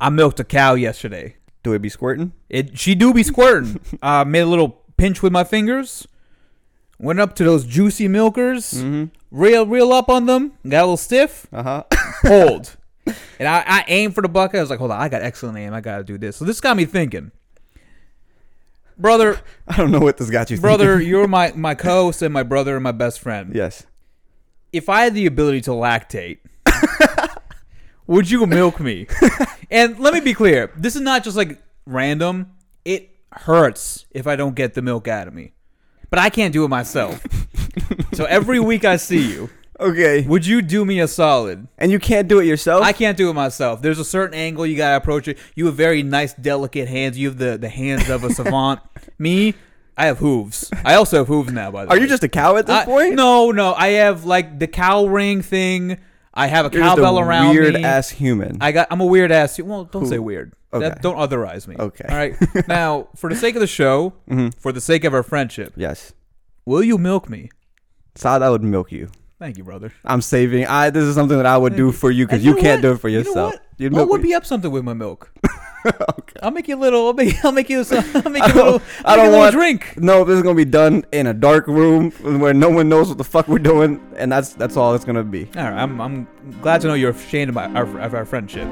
I milked a cow yesterday. Do it be squirting? It she do be squirting. uh, made a little pinch with my fingers. Went up to those juicy milkers. Mm-hmm. Reel reel up on them. Got a little stiff. Uh huh. Pulled. and I, I aimed for the bucket. I was like, hold on, I got excellent aim. I gotta do this. So this got me thinking. Brother, I don't know what this got you. brother, thinking. you're my my co-host and my brother and my best friend. yes. If I had the ability to lactate, would you milk me? And let me be clear, this is not just like random. It hurts if I don't get the milk out of me. But I can't do it myself. so every week I see you, Okay. would you do me a solid? And you can't do it yourself. I can't do it myself. There's a certain angle you gotta approach it. You have very nice, delicate hands. You have the, the hands of a savant. Me, I have hooves. I also have hooves now. By the Are way, Are you just a cow at this I- point? No, no. I have like the cow ring thing. I have a You're just cowbell a around weird me. ass human. I got. I'm a weird ass. Well, don't say weird. Okay. That, don't otherize me. Okay. All right. now, for the sake of the show, Mhm. for the sake of our friendship, yes. will you milk me? Saad, I would milk you. Thank you, brother. I'm saving. I this is something that I would do for you because you, know can't what? do it for yourself. You know what? You'd I'll milk whip me. you up something with my milk. I'll make you a little. I'll make, I'll make you. Some, I'll make you I a little. don't- I make you a don't want- drink. No, this is gonna be done in a dark room where no one knows what the fuck we're doing, and that's that's all it's gonna be. All right. I'm. I'm glad to know you're ashamed of, my, of, of our friendship.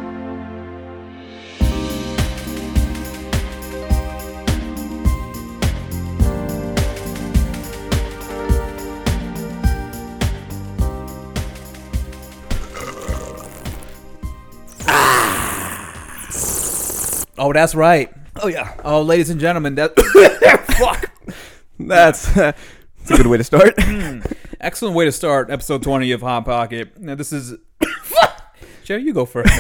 Oh, that's right. Oh yeah, Oh, ladies and gentlemen, that fuck. that's uh, that's a good way to start. Hmm. Excellent way to start episode 20 of Hot Pocket. Now, this is. Jerry, you go first.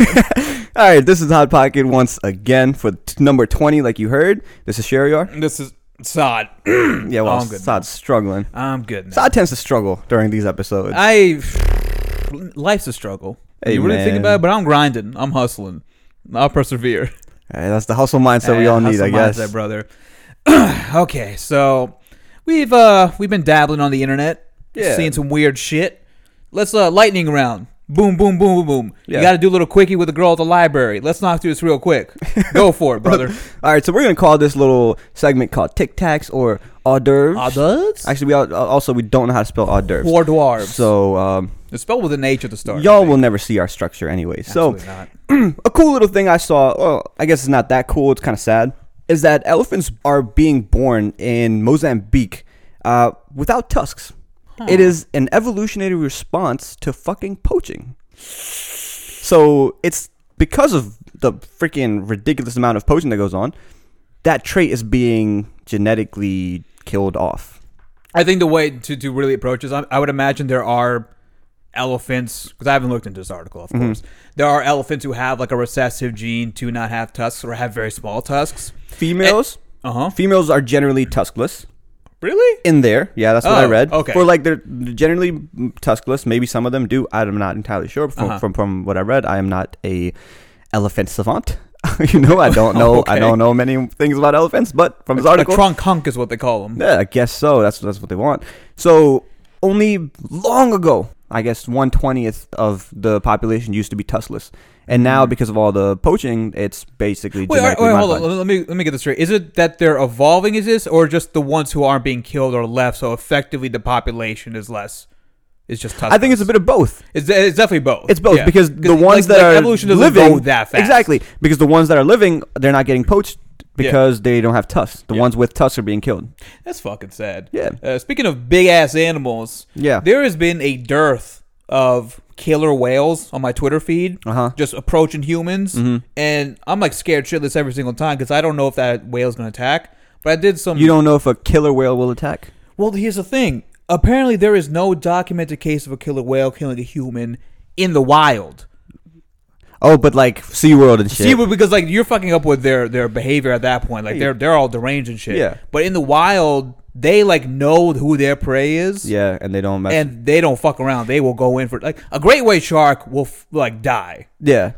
all right, this is Hot Pocket once again for t- number twenty, like you heard. This is Sheriar. this is Saad. Yeah, well, Oh, I'm good Saad's struggling. I'm good now. Saad tends to struggle during these episodes. I. Life's a struggle. Hey, you really think man. about it, but I'm grinding. I'm hustling. I'll persevere. Right, that's the hustle mindset we all need, I guess. mindset, brother. okay, so we've uh we've been dabbling on the internet, Yeah. seeing some weird shit. Let's uh lightning round. Boom, boom, boom, boom, boom. Yeah. You got to do a little quickie with the girl at the library. Let's knock through this real quick. Go for it, brother. All right, so we're gonna call this little segment called Tic Tacs or hors d'oeuvres. Hors d'oeuvres? Actually, we al- also we don't know how to spell hors d'oeuvres. Hors d'oeuvres. So um, it's spelled with an H at the start. y'all will never see our structure anyway. So Absolutely not. a cool little thing I saw. Well, I guess it's not that cool. It's kind of sad. Is that elephants are being born in Mozambique uh, without tusks? It is an evolutionary response to fucking poaching. So it's because of the freaking ridiculous amount of poaching that goes on. That trait is being genetically killed off. I think the way to, to really approach this, I, I would imagine there are elephants, because I haven't looked into this article, of Mm-hmm. course. There are elephants who have like a recessive gene to not have tusks or have very small tusks. Females, Uh huh. females are generally tuskless. Really? in there. Yeah, that's what I Oh, read. okay. For like they're generally tuskless. Maybe some of them do. I'm not entirely sure. From, Uh-huh. from from what I read, I am not a elephant savant. you know, I don't know. I Okay. don't know many things about elephants, but from this A trunk hunk is what they call them. yeah, I guess so. That's that's what they want. So only long ago, I guess one twentieth of the population used to be tuskless, and now because of all the poaching, it's basically. Wait, genetically wait, hold on. Let me let me get this straight. Is it that they're evolving? Is this, or just the ones who aren't being killed or left? So effectively, the population is less. It's just. Tusk. I think it's a bit of both. It's, it's definitely both. It's both Yeah. because the ones like- that like are evolution doesn't living go that fast. exactly because the ones that are living they're not getting poached because they don't have tusks. The Yeah. ones with tusks are being killed. That's fucking sad. Yeah. Uh, speaking of big ass animals, Yeah. there has been a dearth of killer whales on my Twitter feed, Uh huh. just approaching humans, Mhm. and I'm like scared shitless every single time because I don't know if that whale's gonna attack. But I did some. You don't know if a killer whale will attack. Well, here's the thing. Apparently, there is no documented case of a killer whale killing a human in the wild. Oh, but like SeaWorld and shit. But because like you're fucking up with their their behavior at that point. Like they're they're all deranged and shit. Yeah. But in the wild, they like know who their prey is. yeah, and they don't mess. And they don't fuck around. They will go in for like a great white shark will f- like die. yeah.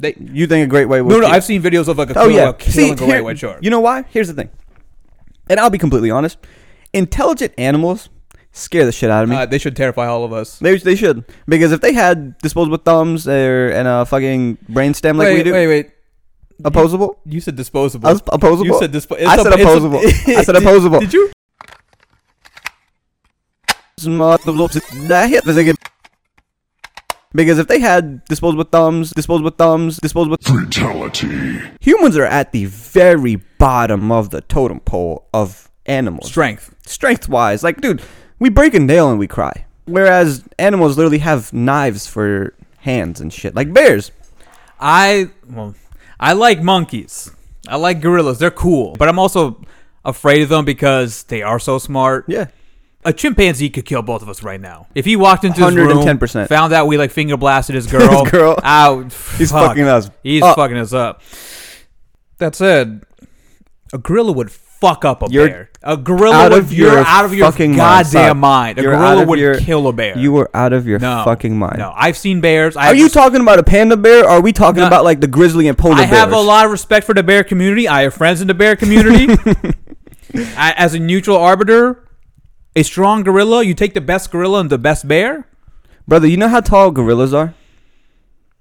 They You think a great white no no. kill- I've seen videos of like a Oh killer yeah. killing See, a great white shark. You know why? Here's the thing. And I'll be completely honest. Intelligent animals scare the shit out of me. uh, they should terrify all of us. Maybe they should because if they had disposable thumbs or, and a fucking brainstem like wait we do, wait wait. Opposable? You said disposable. I was opposable. You said dispo- I said a- it's a- opposable. I said Did- opposable. Did you? Because if they had disposable thumbs, disposable thumbs, disposable Fatality. humans are at the very bottom of the totem pole of animals. Strength. Strength wise, like dude, we break a nail and we cry. Whereas animals literally have knives for hands and shit, like bears. I well, I like monkeys. I like gorillas. They're cool, but I'm also afraid of them because they are so smart. Yeah. A chimpanzee could kill both of us right now. If he walked into his room, 110%. found out we like finger blasted his girl, His girl. out, He's fuck. fucking us He's up. fucking us up. That said, a gorilla would fuck up a You're bear. A gorilla out would. of you're your out of your fucking mind, goddamn mind. A You're out gorilla of would your- kill a bear. You were out of your no fucking mind. No, I've seen bears. I Are you talking about a panda bear or are we talking No. about like the grizzly and polar I bears? have a lot of respect for the bear community. I have friends in the bear community. I, as a neutral arbiter, a strong gorilla, you take the best gorilla and the best bear. Brother, you know how tall gorillas are?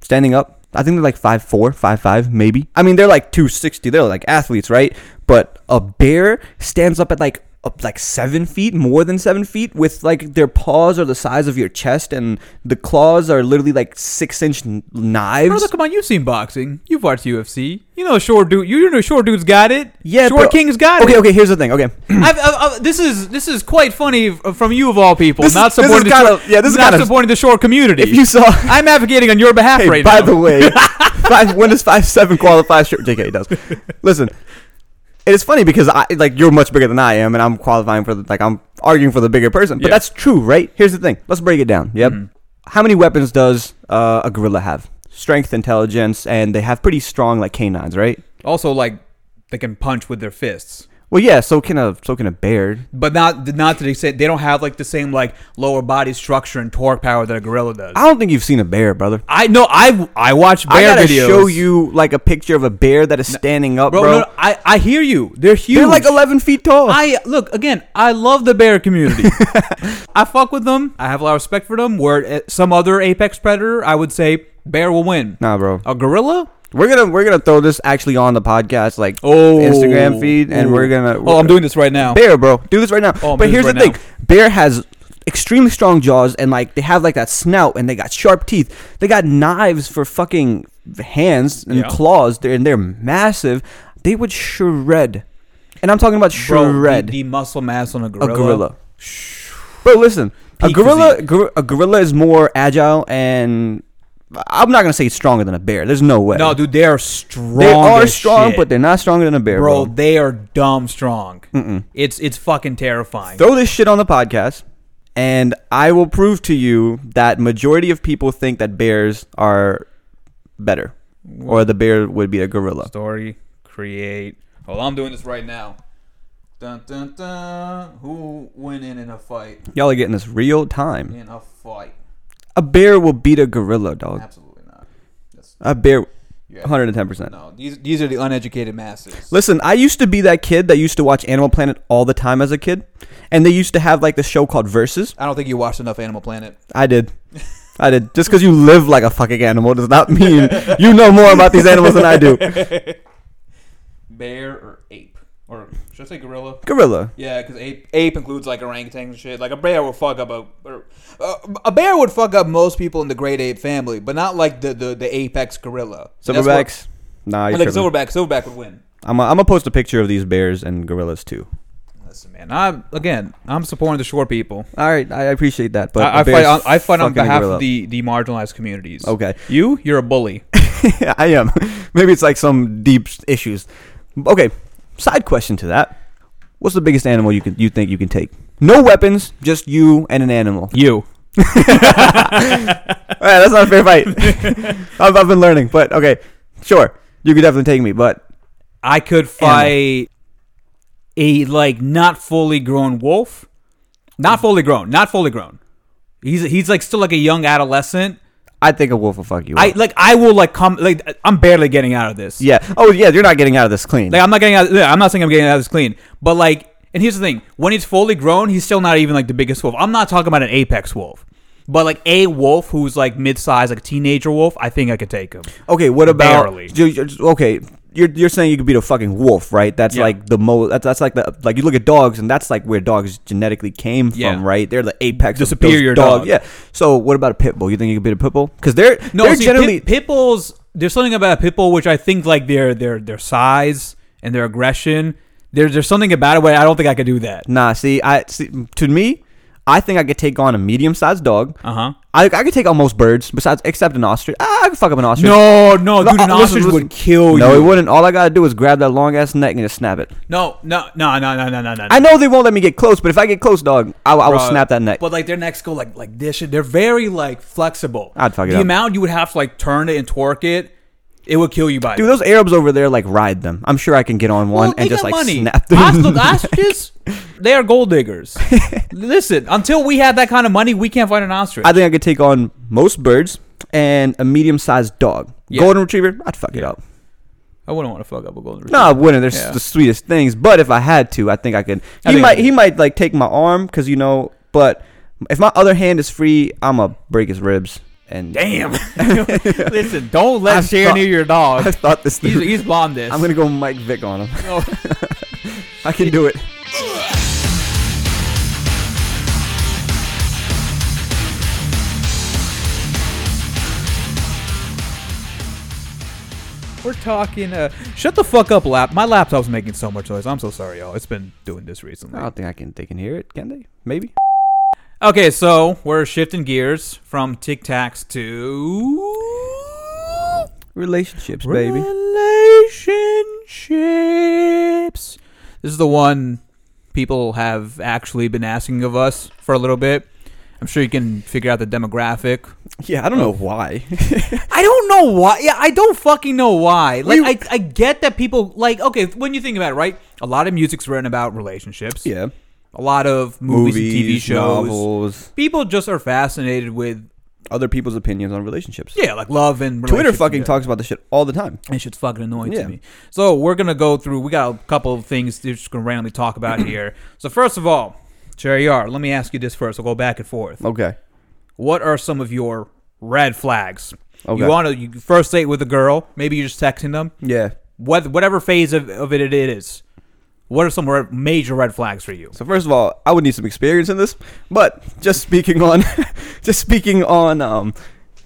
Standing up? I think they're like 5'4, 5'5, maybe. I mean, they're like 260. They're like athletes, right? But a bear stands up at like up like seven feet, more than seven feet, with like their paws are the size of your chest, and the claws are literally like six inch knives. Brother, come on, you've seen boxing. You've watched UFC. You know, short dude. You know, short dude's got it. yeah, short but- king's got okay, it. okay. Okay, here's the thing. Okay, I've, I've, I've- this is this is quite funny uh, from you of all people. This is- not this is supporting the short, yeah, this is not supporting the short community. if you saw. I'm advocating on your behalf Hey, right by now. By the way, five, when does five seven qualify? Sure, JK it does. Listen, it is funny because I like you're much bigger than I am, and I'm qualifying for the like I'm arguing for the bigger person. But Yeah. that's true, right? Here's the thing. Let's break it down. Yep. Mm-hmm. How many weapons does uh, a gorilla have? Strength, intelligence, and they have pretty strong like canines, right? also, like they can punch with their fists. Well, yeah. So can a so can a bear. but not not to the extent they don't have like the same like lower body structure and torque power that a gorilla does. I don't think you've seen a bear, brother. I know I I watch bear I gotta videos. show you like a picture of a bear that is standing up, bro. bro. no, no, I I hear you. They're huge. They're like 11 feet tall. I look again. I love the bear community. I fuck with them. I have a lot of respect for them. Where uh, some other apex predator, I would say bear will win. nah, bro. A gorilla? We're gonna we're gonna throw this actually on the podcast, like Oh, Instagram feed, and we're gonna. Oh, I'm doing this right now. Bear, bro. Do this right now. Oh, I'm but here's this the right thing: Bear has extremely strong jaws, and like they have like that snout, and they got sharp teeth. They got knives for fucking hands and Yeah. claws. They're and they're massive. They would shred, and I'm talking about Bro, shred the, the muscle mass on a a gorilla. gorilla. Bro, listen, a gorilla, gor- a gorilla is more agile, and I'm not gonna say stronger than a bear. There's no way. No, dude, they are strong. They are strong, shit. but they're not stronger than a bear, bro, bro. they are dumb strong. It's it's fucking terrifying. Throw this shit on the podcast, and I will prove to you that majority of people think that bears are better, or the bear would be a gorilla. Story, create. On, I'm doing this right now. Dun dun dun. Who went in in a fight? Y'all are getting this real time. In a fight. A bear will beat a gorilla, dog. Absolutely not. That's, A bear, yeah. 110. percent No, these these are the uneducated masses. Listen, I used to be that kid that used to watch Animal Planet all the time as a kid, and they used to have like the show called Versus. I don't think you watched enough Animal Planet. I did. I did. Just because you live like a fucking animal does not mean you know more about these animals than I do. Bear or? Or should I say gorilla? Gorilla. Yeah, because ape ape includes like orangutans and shit. Like a bear would fuck up a or, uh, a bear would fuck up most people in the great ape family, but not like the the, the apex gorilla. That's what- Silverbacks. Nah, you're tripping. silverback silverback would win. I'm gonna post a picture of these bears and gorillas too. Listen, man. I'm again. I'm supporting the short people. All right, I appreciate that, but I, I a bear's fight. On, I fight on fucking a behalf gorilla. of the the marginalized communities. Okay. You, you're a bully. I am. Maybe it's like some deep issues. Okay. Side question to that: What's the biggest animal you can you think you can take? No weapons, just you and an animal. You. All right, that's not a fair fight. I've, I've been learning, but okay, sure, you could definitely take me, but I could fight a like not fully grown wolf. Not fully grown. Not fully grown. He's he's like still like a young adolescent. I think a wolf will fuck you. I up. like I will like come like I'm barely getting out of this. yeah. Oh yeah, you're not getting out of this clean. Like I'm not getting out. yeah, I'm not saying I'm getting out of this clean, but like, and here's the thing: when he's fully grown, he's still not even like the biggest wolf. I'm not talking about an apex wolf, but like a wolf who's like mid-sized, like a teenager wolf. I think I could take him. Okay, what about Barely. Okay, you're you're saying you could beat a fucking wolf, right? That's Yeah. like the most. That's, that's like the like you look at dogs, and that's like where dogs genetically came from, right? They're the apex, The of superior dog. dog. Yeah. So what about a pit bull? You think you could beat a pit bull? Because they're No, they're see, generally pit, pit bulls. There's something about a pit bull which I think like their their their size and their aggression. There's there's something about it where I don't think I could do that. nah. See, I see, to me, I think I could take on a medium sized dog. Uh huh. I, I could take on most birds, besides except an ostrich. Ah, I could fuck up an ostrich. No, no, dude, an ostrich would kill No, you. it wouldn't. All I gotta do is grab that long ass neck and just snap it. No, no, no, no, no, no, no, no. I know they won't let me get close, but if I get close, dog, I, I will Bro, snap that neck. But like their necks go like like this. shit. They're very like flexible. I'd fuck it the up. amount you would have to like turn it and torque it, it would kill you by. Dude, those Arabs over there like ride them. I'm sure I can get on one Well, and they just got like money. snap them. Ostr- ostriches, they are gold diggers. Listen, until we have that kind of money, we can't find an ostrich. I think I could take on most birds and a medium sized dog. Yeah. Golden retriever, I'd fuck it up. I wouldn't want to fuck up a golden No, retriever. I wouldn't. They're s- Yeah. the sweetest things. But if I had to, I think I could. I He think might. I could. He might like take my arm because you know. But if my other hand is free, I'ma break his ribs. And Damn. Listen, don't let I've thought- near your dog. I thought this. He's, he's blonde. This. I'm gonna go Mike Vick on him. Oh, I can do it. we're talking. Uh, shut the fuck up, lap. My laptop's making so much noise. I'm so sorry, y'all. It's been doing this recently. I don't think I can. They can hear it. Can they? Maybe. Okay, so we're shifting gears from Tic Tacs to Relationships, baby. relationships. This is the one people have actually been asking of us for a little bit. I'm sure you can figure out the demographic. Yeah, I don't know oh. why. I don't know why. Yeah, I don't fucking know why. Like, We- I, I get that people like. Okay, when you think about it, right? A lot of music's written about relationships. yeah. A lot of movies, and TV shows. novels, People just are fascinated with other people's opinions on relationships. yeah, like love and Twitter fucking in talks about this shit all the time. And shit's fucking annoying Yeah. to me. So we're gonna go through. We got a couple of things we're just gonna randomly talk about here. So first of all, Sheriar, let me ask you this first. I'll go back and forth. Okay. What are some of your red flags? Okay. You want to you first date with a girl? Maybe you're just texting them. Yeah. What whatever phase of, of it it is. What are some red, major red flags for you? So first of all, I would need some experience in this, but just speaking on, just speaking on, um,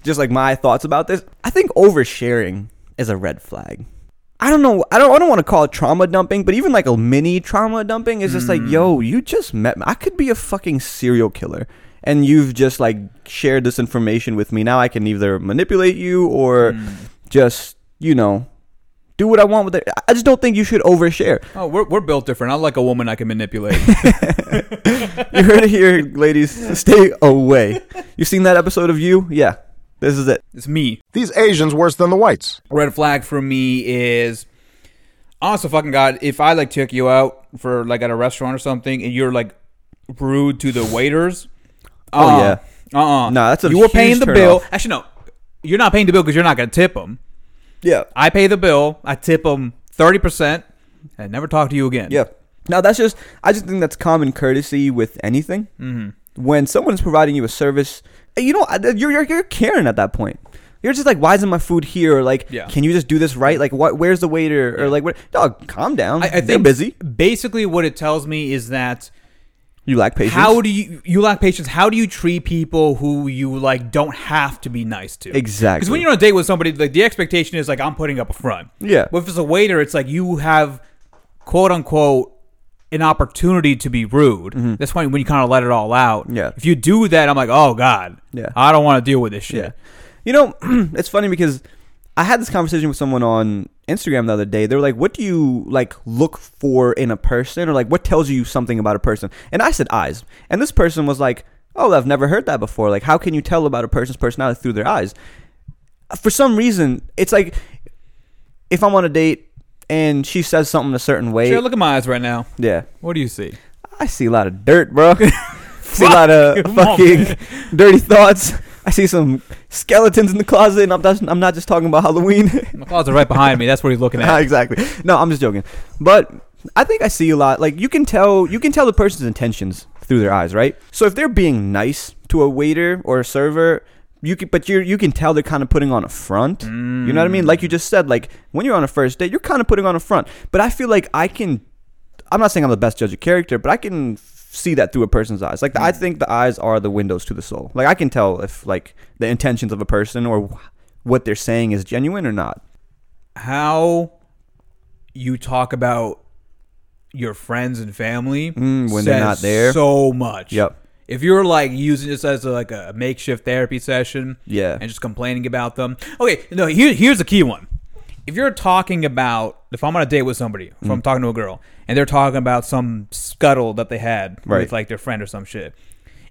just like my thoughts about this, I think oversharing is a red flag. I don't know. I don't. I don't want to call it trauma dumping, but even like a mini trauma dumping is just like, yo, you just met me. I could be a fucking serial killer, and you've just like shared this information with me. Now I can either manipulate you or just, you know, do what I want with it. I just don't think you should overshare. Oh, we're, we're built different. I like a woman I can manipulate. You heard it here, ladies. Stay away. You seen that episode of You? Yeah, this is it. it's me. These Asians worse than the whites. red flag for me is honest to fucking god if i like took you out for like at a restaurant or something and you're like rude to the waiters Oh, yeah. uh-uh No, that's a you were paying the bill off. actually no you're not paying the bill because you're not gonna tip them Yeah, i pay the bill i tip them 30% and never talk to you again yeah. Now that's just. I just think that's common courtesy with anything. Mm-hmm. When someone's providing you a service, you know, you're you're, you're caring at that point. You're just like, why isn't my food here? Or like, Yeah. can you just do this right? Like, what? Where's the waiter? Or like, what? Dog, calm down. I, I They're think busy. basically what it tells me is that You lack patience. how do you you lack patience how do you treat people who you like don't have to be nice to Exactly. because when you're on a date with somebody like the expectation is like i'm putting up a front Yeah. but if it's a waiter it's like you have quote unquote an opportunity to be rude that's when when you kind of let it all out Mm-hmm. Yeah. if you do that i'm like oh god Yeah. i don't want to deal with this shit Yeah. You know, it's funny because I had this conversation with someone on Instagram the other day. They were like, "What do you like look for in a person, or like what tells you something about a person?" And I said eyes, and this person was like, "Oh, I've never heard that before. Like, how can you tell about a person's personality through their eyes?" For some reason, it's like if I'm on a date and she says something a certain way, Sure, look at my eyes right now yeah, what do you see I see a lot of dirt, bro. see a lot of Come on, fucking dirty thoughts. I see some skeletons in the closet, and I'm just, I'm not just talking about Halloween. my closet right behind me that's what he's looking at exactly. No, I'm just joking. But I think I see a lot. Like you can tell, you can tell the person's intentions through their eyes, right? So if they're being nice to a waiter or a server, you can, but you you can tell they're kind of putting on a front. You know what I mean? Like you just said, like when you're on a first date, you're kind of putting on a front. But I feel like I can. I'm not saying I'm the best judge of character, but I can see that through a person's eyes. Like I think the eyes are the windows to the soul. Like I can tell if like the intentions of a person or wh- what they're saying is genuine or not. how you talk about your friends and family Mm, when they're not there. so much. Yep. If you're like using this as a, like a makeshift therapy session, Yeah. and just complaining about them. Okay, no, here, here's the key one. If you're talking about, if I'm on a date with somebody, if Mm. I'm talking to a girl, and they're talking about some scuttle that they had Right. with like their friend or some shit,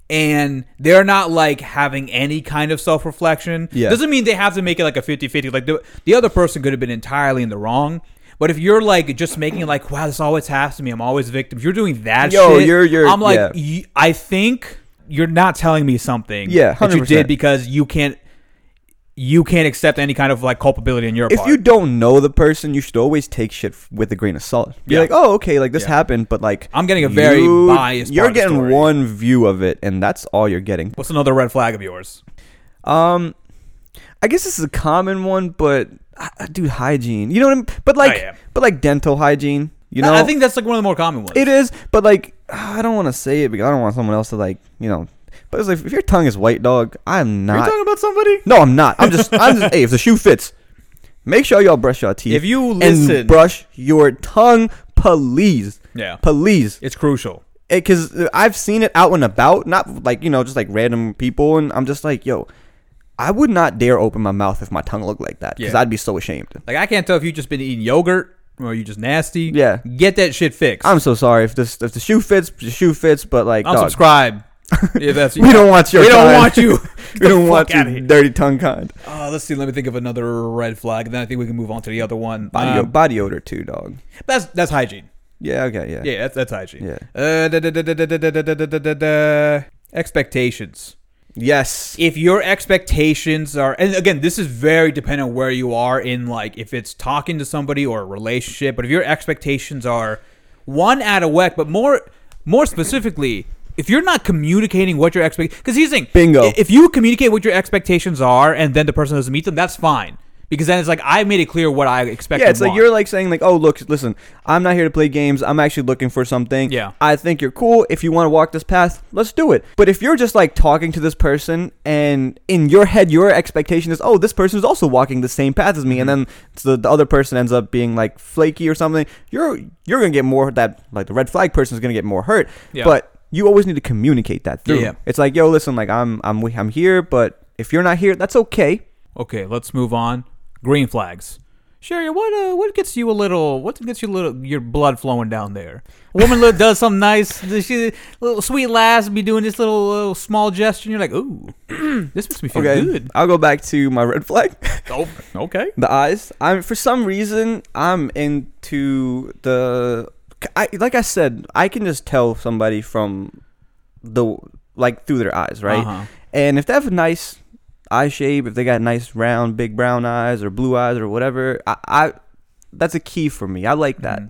and they're not like having any kind of self reflection, Yeah. doesn't mean they have to make it like a 50 50. Like the, the other person could have been entirely in the wrong. But if you're like just making it like, wow, this always happens to me, I'm always victim. If you're doing that Yo, shit, you're- you're- I'm like, yeah. I think you're not telling me something Yeah, that you 100%. did because you can't you can't accept any kind of like culpability in your If part. you don't know the person, you should always take shit f- with a grain of salt. Be Yeah. like, oh, okay, like this Yeah. happened, but like I'm getting a very biased You're part of the getting story. one view of it, and that's all you're getting. What's another red flag of yours? Um, I guess this is a common one, but uh, dude, hygiene. You know what I'm? But like, yeah. but like dental hygiene. You know, I think that's like one of the more common ones. it is. But like, I don't want to say it because I don't want someone else to like, you know. But it's like if your tongue is white, dog, I'm Are you not. talking about somebody? no, I'm not. I'm just. I'm just. hey, if the shoe fits, make sure y'all brush your teeth. If you listen- and brush your tongue, please, Yeah, please. it's crucial. because I've seen it out and about, not like you know, just like random people, and I'm just like, yo, I would not dare open my mouth if my tongue looked like that, because Yeah. I'd be so ashamed. Like I can't tell if you just been eating yogurt or you just nasty. Yeah. get that shit fixed. I'm so sorry if this if the shoe fits, the shoe fits, but like, dog, unsubscribe. Yeah, that's we don't want your. We don't want you. we don't want you, dirty tongue kind. Uh, let's see. Let me think of another red flag, and then I think we can move on to the other one. Body, um, body odor too, dog. That's that's hygiene. Yeah. Okay. Yeah. Yeah. That's that's hygiene. Yeah. Uh, expectations. Yes. If your expectations are, and again, this is very dependent on where you are in, like, if it's talking to somebody or a relationship. But if your expectations are one out of whack, but more more specifically if you're not communicating what your expect, because the thing, Bingo. If you communicate what your expectations are, and then the person doesn't meet them, that's fine. Because then it's like I made it clear what I expect. Yeah, it's like want. you're like saying like, oh look, listen, I'm not here to play games. I'm actually looking for something. Yeah. I think you're cool. If you want to walk this path, let's do it. But if you're just like talking to this person and in your head your expectation is, oh, this person is also walking the same path as me, and Mm-hmm. then the, the other person ends up being like flaky or something, you're you're gonna get more that like the red flag person is gonna get more hurt. Yeah. But you always need to communicate that through. Yeah. It's like, yo, listen, like I'm I'm I'm here, but if you're not here, that's okay. Okay, let's move on. Green flags. Sherry, what uh, what gets you a little? What gets you a little? Your blood flowing down there. A woman does something nice. She little sweet lass be doing this little, little small gesture, and you're like, ooh, this makes me feel Okay. good. I'll go back to my red flag. Oh, okay. The eyes. I'm for some reason I'm into the. I like I said, I can just tell somebody from the like through their eyes, right? Uh-huh. And if they have a nice eye shape, if they got nice round, big brown eyes or blue eyes or whatever, I, I that's a key for me. I like that.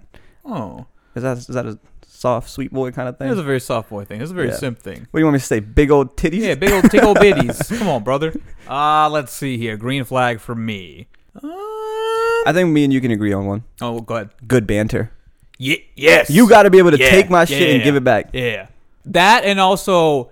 Oh, Is that is that a soft, sweet boy kind of thing? that's a very soft boy thing. That's a very Yeah. simp thing. what do you want me to say? Big old titties? Yeah, big old tick old biddies. Come on, brother. Uh let's see here. Green flag for me. Uh, I think me and you can agree on one. oh, go ahead. Good banter. Ye- yes. You got to be able to Yeah, take my shit and yeah, give it back. Yeah. That and also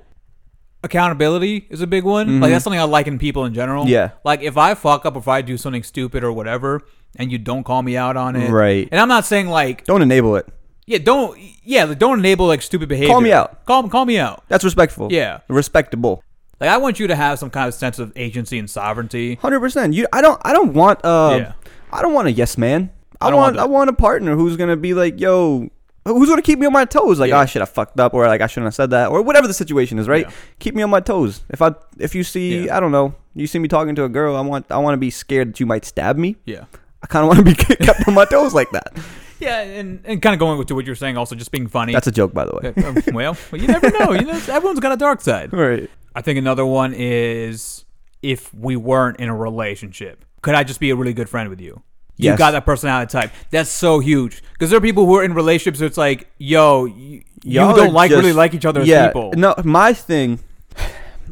accountability is a big one. Like that's something I like in people in general. Mm-hmm. Yeah. Like if I fuck up, if I do something stupid or whatever, and you don't call me out on it, Right. And I'm not saying like, Don't enable it. yeah, don't, yeah, like, don't enable like stupid behavior. Call me out. Call call me out. That's respectful. Yeah. Respectable. Like I want you to have some kind of sense of agency and sovereignty. Hundred percent. You, I don't, I don't want, uh, Yeah. I don't want a yes man. I, I want, want I want a partner who's gonna be like, yo, who's gonna keep me on my toes? Like, Yeah. oh, shit, I fucked up, or like I shouldn't have said that, or whatever the situation is. Right? Yeah. Keep me on my toes. If I, if you see, Yeah. I don't know, you see me talking to a girl, I want, I want to be scared that you might stab me. Yeah. I kind of want to be kept on my toes like that. Yeah, and, and kind of going to what you're saying, also just being funny. That's a joke, by the way. Uh, um, well, well, you never know. You know, everyone's got a dark side. Right. I think another one is if we weren't in a relationship, could I just be a really good friend with you? You Yes. got that personality type. That's so huge because there are people who are in relationships. Where it's like, yo, you, you don't like just- really like each other yeah, as people. No, my thing.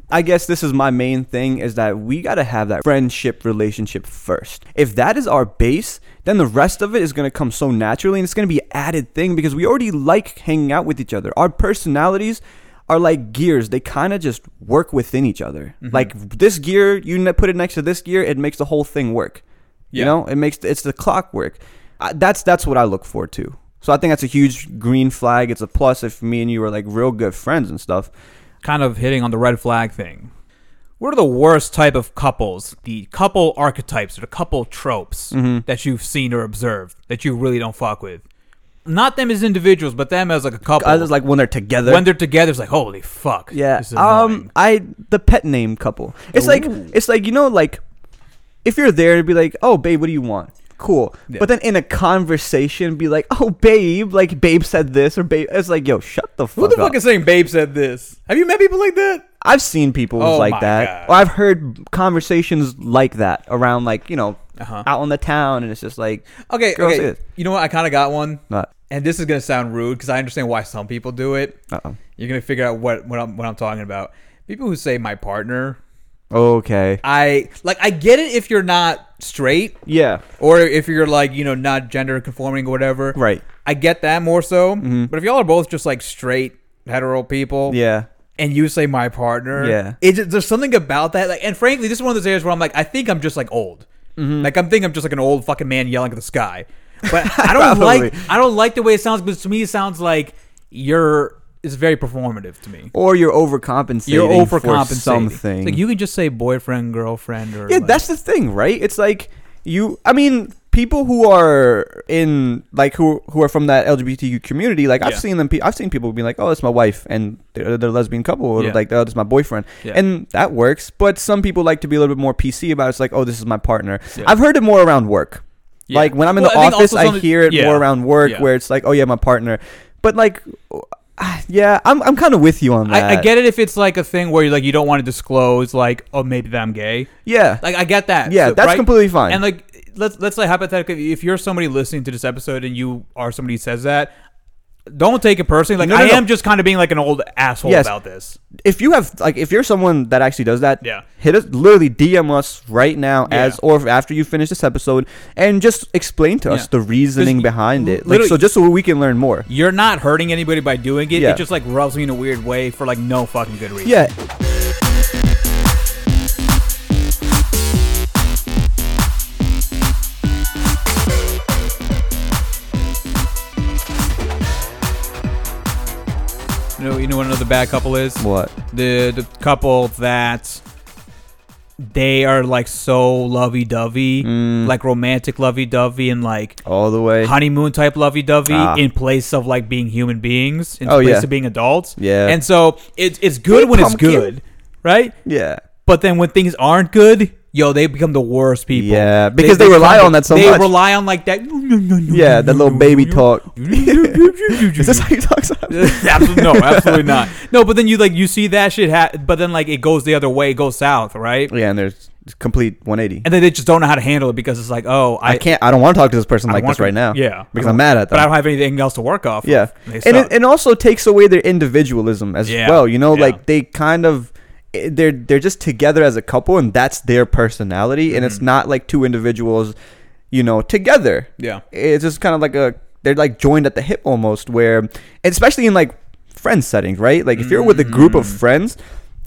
I guess this is my main thing is that we got to have that friendship relationship first. If that is our base, then the rest of it is going to come so naturally and it's going to be an added thing because we already like hanging out with each other. Our personalities are like gears. They kind of just work within each other. Mm-hmm. Like this gear, you put it next to this gear, it makes the whole thing work. You know, it makes it's the clockwork. Uh, that's that's what I look for too. So I think that's a huge green flag. It's a plus if me and you are like real good friends and stuff. kind of hitting on the red flag thing. What are the worst type of couples, the couple archetypes or the couple tropes Mm-hmm. that you've seen or observed that you really don't fuck with? Not them as individuals, but them as like a couple. I just like when they're together. when they're together, it's like holy fuck. yeah. Um. annoying. I the pet name couple. It's like it's like you know like if you're there to be like, oh babe, what do you want? Cool. Yeah. But then in a conversation, be like, oh babe, like babe said this or babe. It's like, yo, shut the fuck Who the up. fuck is saying Babe said this? Have you met people like that? I've seen people Oh like that, God. or I've heard conversations like that around, like you know, Uh-huh. out in the town, and it's just like, Okay, okay. You know what? I kind of got one, not. and this is gonna sound rude because I understand why some people do it. Uh-oh. You're gonna figure out what what I'm what I'm talking about. People who say my partner. Okay. I like. I get it if you're not straight, Yeah. or if you're like you know not gender conforming or whatever. Right. I get that more so. But if y'all are both just like straight hetero people, Yeah. and you say my partner, Yeah. it just, there's something about that. Like, and frankly, this is one of those areas where I'm like, I think I'm just like old. Mm-hmm. Like I'm thinking I'm just like an old fucking man yelling at the sky. But I don't like I don't like the way it sounds because to me it sounds like you're it's very performative to me. Or you're overcompensating. You're for overcompensating. something. It's like you can just say boyfriend, girlfriend, or yeah, like- that's the thing, right? It's like you. I mean, people who are in like who who are from that LGBTQ community. Like I've Yeah. seen them. I've seen people be like, "Oh, it's my wife," and they're, they're a lesbian couple. Or Yeah. like, "Oh, this is my boyfriend," Yeah. and that works. But some people like to be a little bit more PC about it. It's like, "Oh, this is my partner." I've heard it more around work. Like when I'm in Well, the I office, I hear it more around work, where it's like, "Oh yeah, my partner." But like, yeah, I'm I'm kind of with you on that. I, I get it if it's like a thing where you like you don't want to disclose like oh maybe that I'm gay. Yeah, Like I get that. yeah, So- that's right? completely fine. And like let's let's say hypothetically, if you're somebody listening to this episode and you are somebody who says that, don't take it personally. Like No, no, I no. am just kind of being like an old asshole Yes. about this. if you have like if you're someone that actually does that Yeah. hit us literally dm us right now Yeah. as or after you finish this episode and just explain to us Yeah. the reasoning behind it like literally- so just so we can learn more You're not hurting anybody by doing it. Yeah. It just like rubs me in a weird way for like no fucking good reason. yeah bad couple is? what The the couple that they are like so lovey dovey, Mm. like romantic lovey dovey, and like all the way honeymoon type lovey dovey Ah. in place of like being human beings, in Oh, place yeah. of being adults. Yeah. And so it's it's good Hey, when pumpkin. it's good, right? yeah But then when things aren't good, yo, they become the worst people. Yeah, because they rely on that so they much. rely on like that. yeah that little baby talk is this how you talk absolutely no, absolutely not. No, but then you like you see that shit, ha- but then like it goes the other way, it goes south, right? yeah and there's complete 180 And then they just don't know how to handle it because it's like, oh, I, I, can't i don't want to talk to this person like this to- right now Yeah, because i'm mad at them but I don't have anything else to work off. Yeah, They and it, and also takes away their individualism as Yeah. well. You know, Yeah. like they kind of they're they're just together as a couple, and that's their personality, and Mm-hmm. it's not like two individuals, you know, together. yeah, It's just kind of like a they're like joined at the hip almost, where especially in like friend settings, right? Like if you're with a group of Mm-hmm. friends,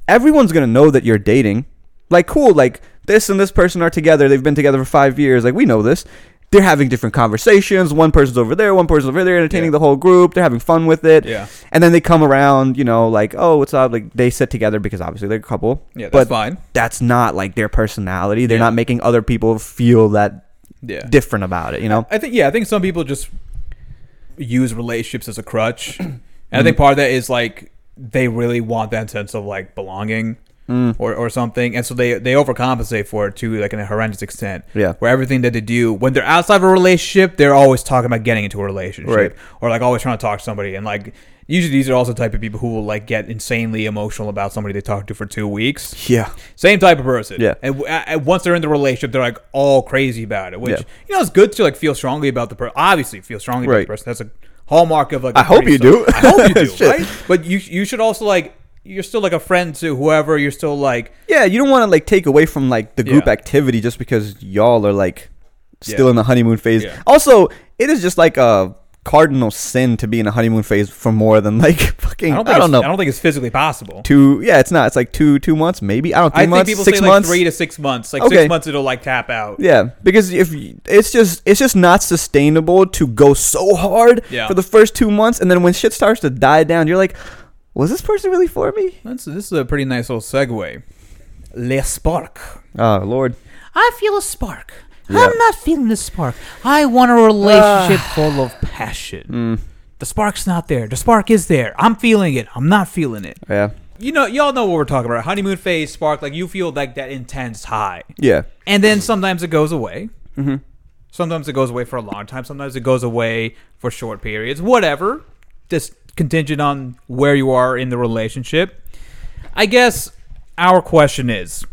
everyone's gonna know that you're dating. Like, cool, like this and this person are together. They've been together for five years. Like we know this. They're having different conversations. One person's over there, one person's over there, entertaining Yeah. the whole group. They're having fun with it. Yeah. And then they come around, you know, like, oh, what's up? Like they sit together because obviously they're a couple. yeah, that's but fine. that's not like their personality. They're Yeah. not making other people feel that Yeah, different about it. You know? I think yeah, I think some people just use relationships as a crutch, and I Mm-hmm. think part of that is like they really want that sense of like belonging. Mm. Or, or something, and so they they overcompensate for it to like in a horrendous extent. Yeah. where everything that they do when they're outside of a relationship, they're always talking about getting into a relationship, Right. or like always trying to talk to somebody. And like usually these are also the type of people who will like get insanely emotional about somebody they talked to for two weeks. Yeah. Same type of person. Yeah. And, and once they're in the relationship, they're like all crazy about it. Which Yeah. you know, it's good to like feel strongly about the person. Obviously, feel strongly about the person. That's a hallmark of like. I hope you do. I hope you do, right? But you you should also like you're still like a friend to whoever. You're still like Yeah, you don't want to like take away from like the group Yeah. activity just because y'all are like still Yeah. in the honeymoon phase. Yeah. Also, it is just like a cardinal sin to be in a honeymoon phase for more than like fucking I I don't think it's, know I don't think it's physically possible. two. Yeah, it's not. It's like two two months maybe. I don't I three think months, people six say months. like three to six months. Like Okay. six months, it'll like tap out. Yeah, because if y- it's just it's just not sustainable to go so hard Yeah. for the first two months, and then when shit starts to die down, you're like, was this person really for me? That's, this is a pretty nice little segue. Le spark. Oh Lord, I feel a spark. Yeah. I'm not feeling the spark. I want a relationship ah. full of passion. Mm. The spark's not there. The spark is there. I'm feeling it. I'm not feeling it. yeah, You know, y'all know what we're talking about. Honeymoon phase, spark. Like you feel like that intense high, yeah, and then sometimes it goes away. mm-hmm. Sometimes it goes away for a long time. Sometimes it goes away for short periods. Whatever. Just contingent on where you are in the relationship. I guess our question is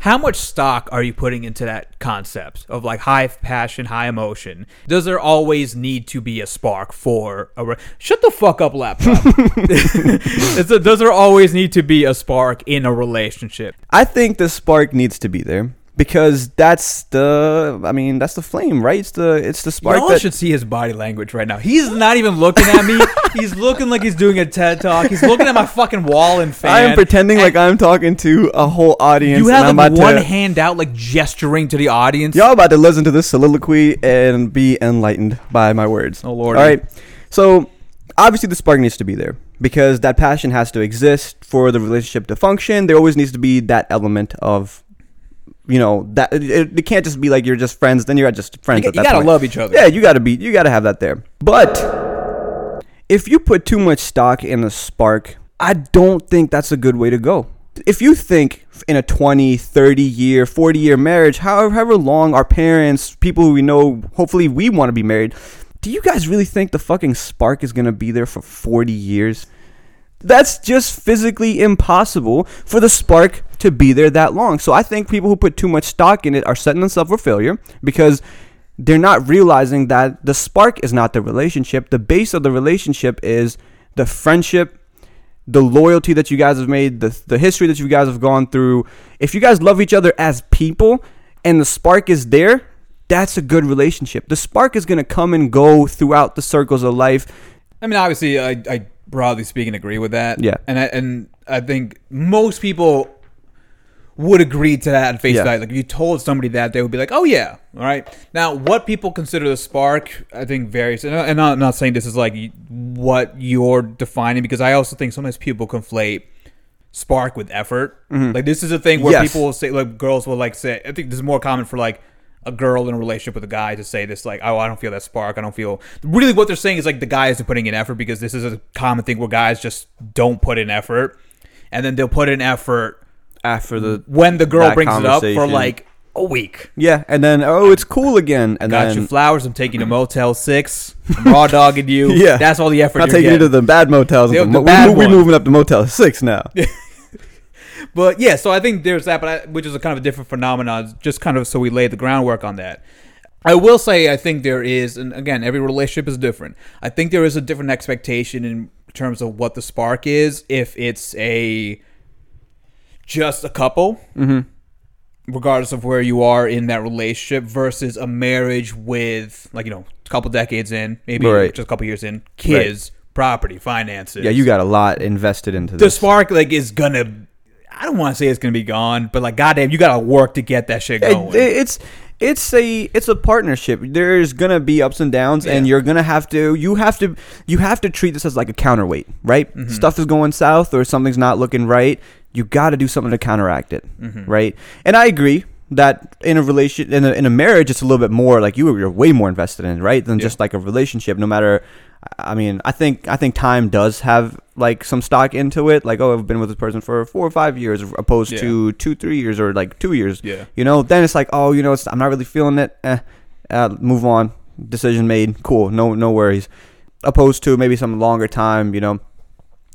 how much stock are you putting into that concept of like high passion, high emotion? Does there always need to be a spark for a re- Shut the fuck up, laptop. It- does there always need to be a spark in a relationship? I think the spark needs to be there because that's the I mean that's the flame, right? It's the it's the spark Y'all that should see his body language right now. He's not even looking at me. He's looking like he's doing a TED talk. He's looking at my fucking wall and fan. I am pretending And like I'm talking to a whole audience. You and have like one to, hand out, like gesturing to the audience. Y'all about to listen to this soliloquy and be enlightened by my words. Oh, Lord. All right. So obviously the spark needs to be there because that passion has to exist for the relationship to function. There always needs to be that element of, you know, that it, it, can't just be like you're just friends. Then you're just friends. You, you gotta point. love each other. Yeah, you gotta be. You gotta have that there. But if you put too much stock in the spark, I don't think that's a good way to go. If you think in a 20, 30 year, 40 year marriage, however, however long our parents, people who we know, hopefully we want to be married, do you guys really think the fucking spark is gonna be there for 40 years? That's just physically impossible for the spark to be there that long. So I think people who put too much stock in it are setting themselves for failure because they're not realizing that the spark is not the relationship. The base of the relationship is the friendship, the loyalty that you guys have made, the, the history that you guys have gone through. If you guys love each other as people and the spark is there, that's a good relationship. The spark is going to come and go throughout the circles of life. I mean, obviously, I, I broadly speaking agree with that. Yeah. and I, and I think most people would agree to that at face Yeah. value. Like if you told somebody that, they would be like, "Oh yeah, all right." Now, what people consider the spark, I think varies. And, I- and I'm not saying this is like what you're defining because I also think sometimes people conflate spark with effort. Like this is a thing where Mm-hmm. Yes. people will say, like girls will like say. I think this is more common for like a girl in a relationship with a guy to say this like, "Oh, I don't feel that spark. I don't feel." Really, what they're saying is like the guy isn't putting in effort because this is a common thing where guys just don't put in effort, and then they'll put in effort After the when the girl brings it up for like a week. yeah, and then oh, it's cool again, and Got then your flowers. I'm taking you to Motel Six. I'm raw dogging you. Yeah. that's all the effort. not taking you to the bad motels. The- The bad we, we ones. moving up to Motel Six now. But yeah, so I think there's that, but I, which is a kind of a different phenomenon. Just kind of so we lay the groundwork on that. I will say I think there is, and again, every relationship is different. I think there is a different expectation in terms of what the spark is. If it's a just a couple, mm-hmm. regardless of where you are in that relationship, versus a marriage with like you know a couple decades in, maybe Right. just a couple years in, kids, property, finances. Yeah, you got a lot invested into the spark like is gonna. I don't want to say it's gonna be gone, but like goddamn, you gotta work to get that shit It- going. it's it's a it's a partnership. There's gonna be ups and downs, and you're gonna have to you have to you have to treat this as like a counterweight, right? Mm-hmm. Stuff is going south or something's not looking right. You got to do something to counteract it, Mm-hmm. right? And I agree that in a relation in a, in a marriage, it's a little bit more like you you're way more invested in right? Than Yeah. just like a relationship. No matter, I mean, I think I think time does have like some stock into it. Like, oh, I've been with this person for four or five years, opposed Yeah. to two, three years, or like two years. Yeah. You know, then it's like, oh, you know, it's, I'm not really feeling it. Eh, uh, move on. Decision made. Cool. No, no worries. Opposed to maybe some longer time. You know,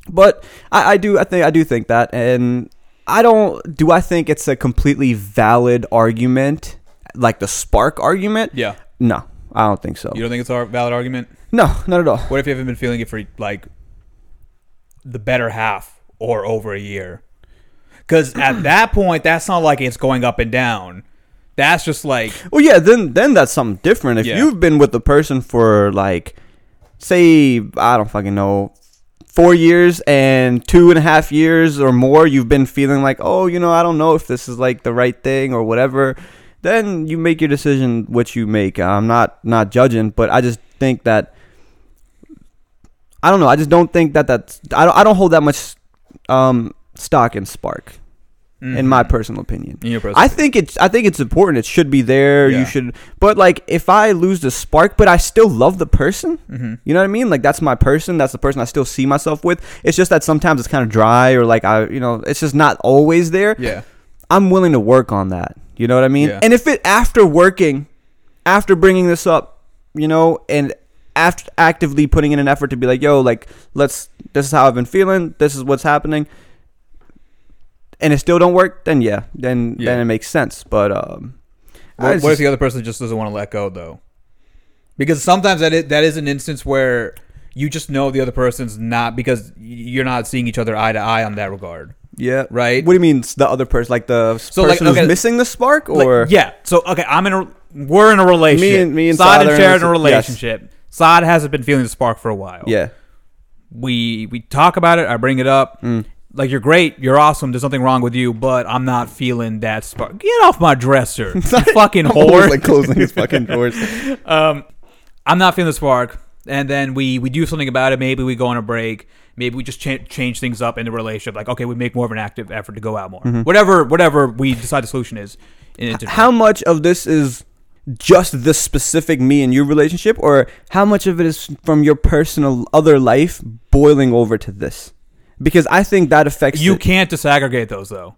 but I, I do. I think I do think that, and I don't. Do I think it's a completely valid argument, like the spark argument? yeah, No, I don't think so. you don't think it's a valid argument? No, not at all. What if you haven't been feeling it for like the better half or over a year. Because at that point, that's not like it's going up and down. That's just like Well, yeah, then then that's something different. If Yeah. you've been with the person for like, say, I don't fucking know, four years and two and a half years or more, you've been feeling like, oh, you know, I don't know if this is like the right thing or whatever. Then you make your decision, which you make. I'm not not judging, but I just think that I don't know. I just don't think that that's I don't I don't hold that much um, stock in Spark, in my personal opinion. In your personal I think it's I think it's important. It should be there. Yeah. You should. But like, if I lose the spark, but I still love the person, Mm-hmm. you know what I mean? Like that's my person. That's the person I still see myself with. It's just that sometimes it's kind of dry, or like I, you know, it's just not always there. yeah. I'm willing to work on that. You know what I mean? Yeah. And if it after working, after bringing this up, you know, and after actively putting in an effort to be like, yo, like let's this is how I've been feeling, this is what's happening, and it still don't work, then yeah, then Yeah. then it makes sense. But um, What, just- what if the other person just doesn't want to let go though? Because sometimes that is, that is an instance where you just know the other person's not because you're not seeing each other eye to eye on that regard. yeah, Right. What do you mean the other person, like the So, like, person okay, who's missing the spark, Like, or yeah. So okay, I'm in a we're in a relationship. Me and- me and Saad and are in a- in a yes. relationship. Saad hasn't been feeling the spark for a while. yeah, We we talk about it. I bring it up. Mm. Like you're great, you're awesome. There's nothing wrong with you, but I'm not feeling that spark. Get off my dresser, you fucking whore. like closing his fucking doors. um, I'm not feeling the spark, and then we we do something about it. Maybe we go on a break. Maybe we just cha- change things up in the relationship. Like, okay, we make more of an active effort to go out more. Whatever, whatever we decide the solution is. In. Mm-hmm. how much of this is just the specific me and you relationship or how much of it is from your personal other life boiling over to this because i think that affects you it. can't disaggregate those though.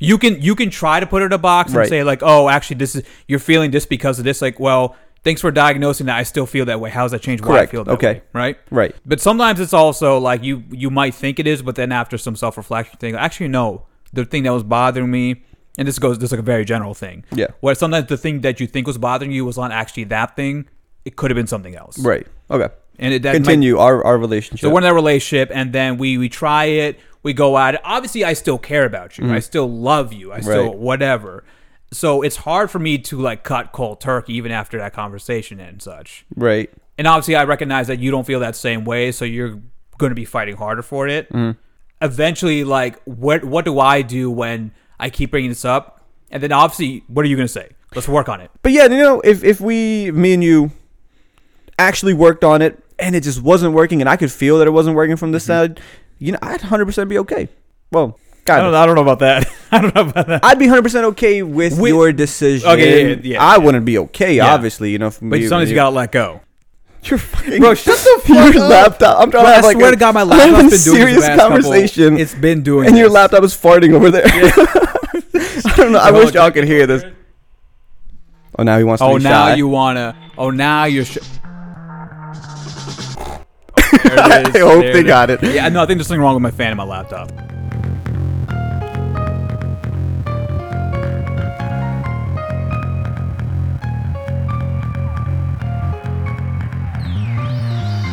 You can you can try to put it in a box and Right. say like, oh, actually, this is you're feeling this because of this. Like, well, thanks for diagnosing that. I still feel that way. How does that change why I feel that Okay. way? Right. right But sometimes it's also like you you might think it is, but then after some self reflection, thing, actually no, the thing that was bothering me, and this goes this is like a very general thing. Yeah. Where sometimes the thing that you think was bothering you was not actually that thing. It could have been something else. right okay And it that might- continue our, our relationship so we're in that relationship, and then we we try it. We go at it. Obviously, I still care about you. I still love you. I still Mm. Right. whatever. So it's hard for me to like cut cold turkey even after that conversation and such. right And obviously, I recognize that you don't feel that same way, so you're going to be fighting harder for it. Mm-hmm. Eventually, like, what what do I do when I keep bringing this up? And then obviously, what are you going to say? Let's work on it. but yeah you know if, if we me and you actually worked on it and it just wasn't working and i could feel that it wasn't working from this side you know i'd 100% be okay well Mm-hmm. I don't, I don't know about that. I don't know about that. I'd be 100% okay with, With- your decision. Okay, yeah, yeah, I yeah. wouldn't be okay, Yeah. obviously, you know. if But sometimes you got to let go. You're fucking Bro, shut the your fuck up. laptop. I'm trying Bro, to have I like swear a, to God, my laptop's been doing serious this the couple- conversation. It's been doing and your this. laptop is farting over there. I don't know. I wish y'all could hear this. Oh, now he wants to Oh, now shy. you wanna. Oh, now you're. Sh- I hope they got it. Yeah, no, I think there's something wrong with my fan in my laptop.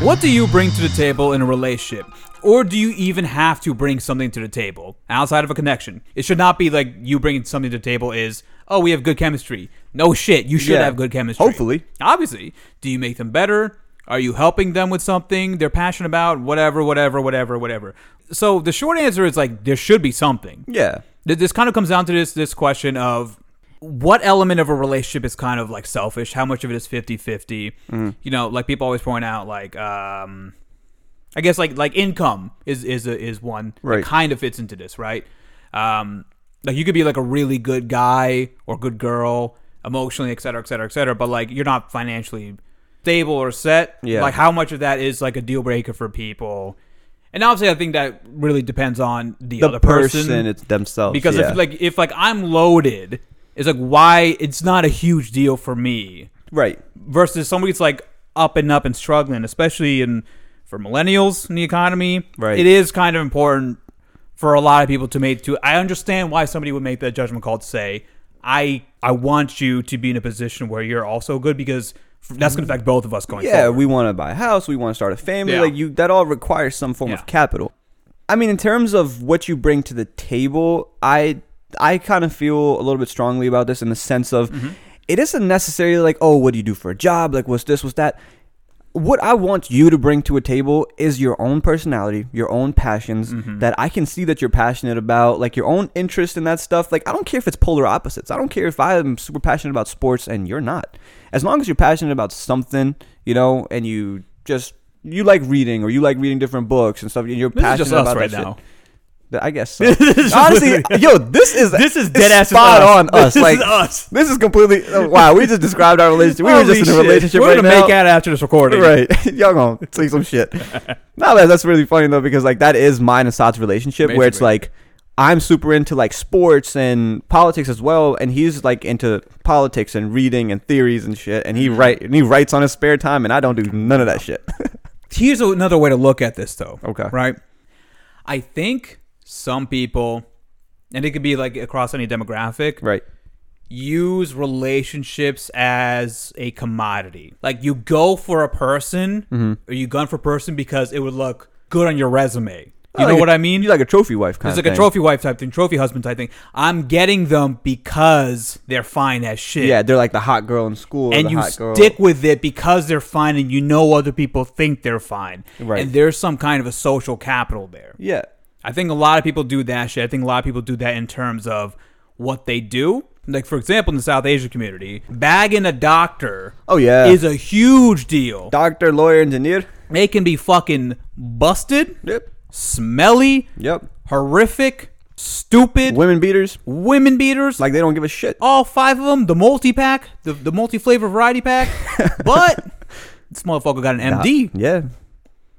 What do you bring to the table in a relationship? Or do you even have to bring something to the table outside of a connection? It should not be like you bringing something to the table is, oh, we have good chemistry. No shit, you should Yeah. have good chemistry. Hopefully. Obviously. Do you make them better? Are you helping them with something they're passionate about? Whatever, whatever, whatever, whatever. So the short answer is like there should be something. Yeah. This kind of comes down to this this question of what element of a relationship is kind of like selfish? How much of it is 50-50? Mm-hmm. You know, like people always point out like um I guess like like income is is a, is one Right. that kind of fits into this, right? Um like you could be like a really good guy or good girl emotionally, et cetera, et cetera, et cetera, but like you're not financially stable or set. Yeah. Like how much of that is like a deal breaker for people? And obviously, I think that really depends on the, The other person, person. it's themselves. because yeah. if like if like I'm loaded, it's like why it's not a huge deal for me right. versus somebody's like up and up and struggling, especially in for millennials in the economy. Right. It is kind of important for a lot of people to make to I understand why somebody would make that judgment call to say, I I want you to be in a position where you're also good because that's going to affect both of us going forward. Yeah, forward. we want to buy a house. We want to start a family. Yeah. Like you, that all requires some form Yeah. of capital. I mean, in terms of what you bring to the table, I I kind of feel a little bit strongly about this in the sense of mm-hmm. it isn't necessarily like, oh, what do you do for a job? Like, what's this? What's that? What I want you to bring to a table is your own personality, your own passions mm-hmm. that I can see that you're passionate about, like your own interest in that stuff. Like, I don't care if it's polar opposites. I don't care if I'm super passionate about sports and you're not. As long as you're passionate about something, you know, and you just you like reading or you like reading different books and stuff, and you're This is passionate about right that now. Th- I guess. So. Honestly, yo, this is This is dead ass spot us. on us. This like is us. This is completely. oh, wow, we just described our relationship. We were just in a relationship We're right gonna now. make out after this recording. Right, y'all gonna say some shit. no, that, that's really funny though because like that is mine and Saad's relationship where it's like I'm super into like sports and politics as well, and he's like into politics and reading and theories and shit, and he Mm-hmm. write and he writes on his spare time, and I don't do none of that shit. Here's another way to look at this, though. Okay. Right. I think some people, and it could be like across any demographic, right. use relationships as a commodity. Like you go for a person, Mm-hmm. or you gun for a person because it would look good on your resume. You Like know a- what I mean? You like a trophy wife kind It's like a trophy wife type thing, trophy husband type thing. I'm getting them because they're fine as shit. Yeah, they're like the hot girl in school. and the you hot girl. stick with it because they're fine and you know other people think they're fine. Right. And there's some kind of a social capital there. Yeah. I think a lot of people do that shit. I think a lot of people do that in terms of what they do. Like for example, in the South Asian community, bagging a doctor Oh yeah. is a huge deal. doctor, lawyer, engineer. They can be fucking busted, Yep. smelly, Yep. horrific, stupid, Women beaters. women beaters. Like they don't give a shit. all five of them, the multi pack, the the multi flavor variety pack. but this motherfucker got an MD. Yeah.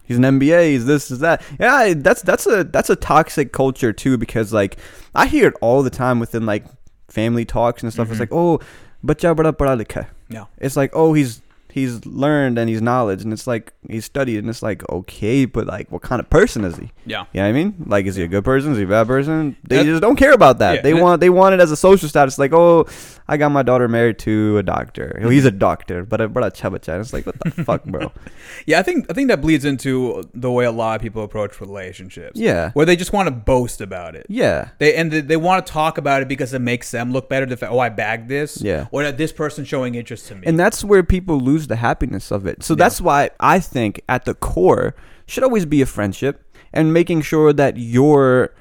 He's an MBA. He's this, is that. Yeah, that's that's a that's a toxic culture too because like I hear it all the time within like family talks and stuff. It's mm-hmm. like, oh, bacha bada likha. Eh. Yeah. It's like, oh, he's he's learned and he's knowledge, and it's like he's studied, and it's like, okay, but like, what kind of person is he? Yeah. You know what I mean? Like, is he a good person? Is he a bad person? They just don't care about that. Yeah, they want they want it as a social status. Like, oh, I got my daughter married to a doctor. He's a doctor, but a but a chabacha. It's like, what the fuck, bro? Yeah, I think I think that bleeds into the way a lot of people approach relationships. Yeah. Where they just want to boast about it. Yeah. They and they, they want to talk about it because it makes them look better. The fact, oh, I bagged this. Yeah. Or that this person's showing interest to me. And that's where people lose the happiness of it. So that's why I think at the core should always be a friendship and making sure that your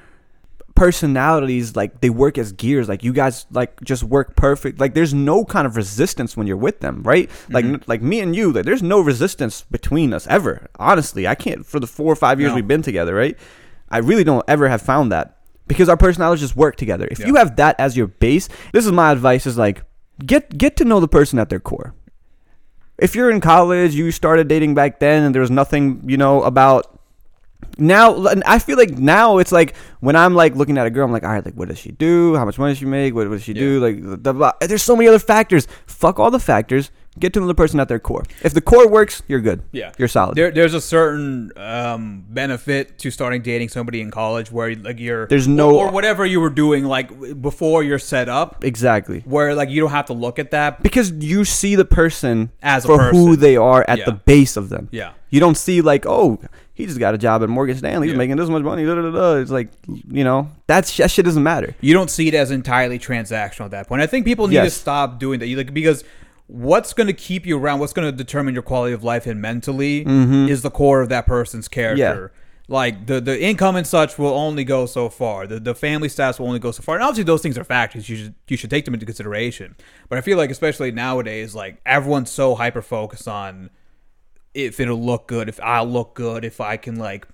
personalities like they work as gears. Like you guys like just work perfect. Like there's no kind of resistance when you're with them right? Like mm-hmm. like me and you like there's no resistance between us ever. Honestly i can't for the four or five years No. we've been together right? I really don't ever have found that because our personalities just work together. If Yeah. you have that as your base this is my advice is like get get to know the person at their core if you're in college, you started dating back then, and there was nothing, you know, about now. I feel like now it's like when I'm like looking at a girl, I'm like, all right, like what does she do? How much money does she make? What, what does she do? Like, the, the, blah. there's so many other factors. Fuck all the factors. Get to know the person at their core. If the core works, you're good. Yeah, you're solid. There, there's a certain um, benefit to starting dating somebody in college where like you're There's no- or, or whatever you were doing like before you're set up, exactly. where like you don't have to look at that. Because you see the person As a for who they are at Yeah. the base of them. Yeah. You don't see like, oh, he just got a job at Morgan Stanley. He's Yeah. making this much money. Da, da, da. It's like, you know, that's that shit doesn't matter. You don't see it as entirely transactional at that point. I think people need to stop doing that. You like because what's going to keep you around, what's going to determine your quality of life and mentally mm-hmm. is the core of that person's character. Like the the income and such will only go so far. The the family status will only go so far. And obviously those things are factors. You should you should take them into consideration. But I feel like especially nowadays, like everyone's so hyper focused on if it'll look good, if I'll look good, if I can like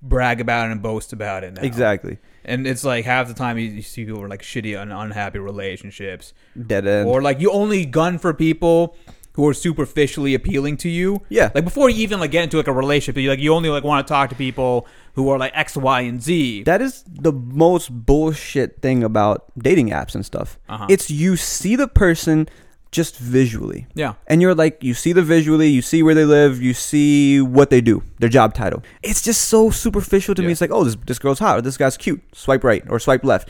brag about it and boast about it. Now. Exactly. And it's like half the time you, you see people with like shitty and unhappy relationships, Dead end. or like you only gun for people who are superficially appealing to you. Yeah. Like before you even like get into like a relationship, you like you only like want to talk to people who are like X, Y, and Z. that is the most bullshit thing about dating apps and stuff. Uh-huh. It's you see the person just visually. yeah. And you're like, you see the visually, you see where they live, you see what they do, their job title. It's just so superficial to me. It's like, oh, this this girl's hot, or this guy's cute. Swipe right or swipe left,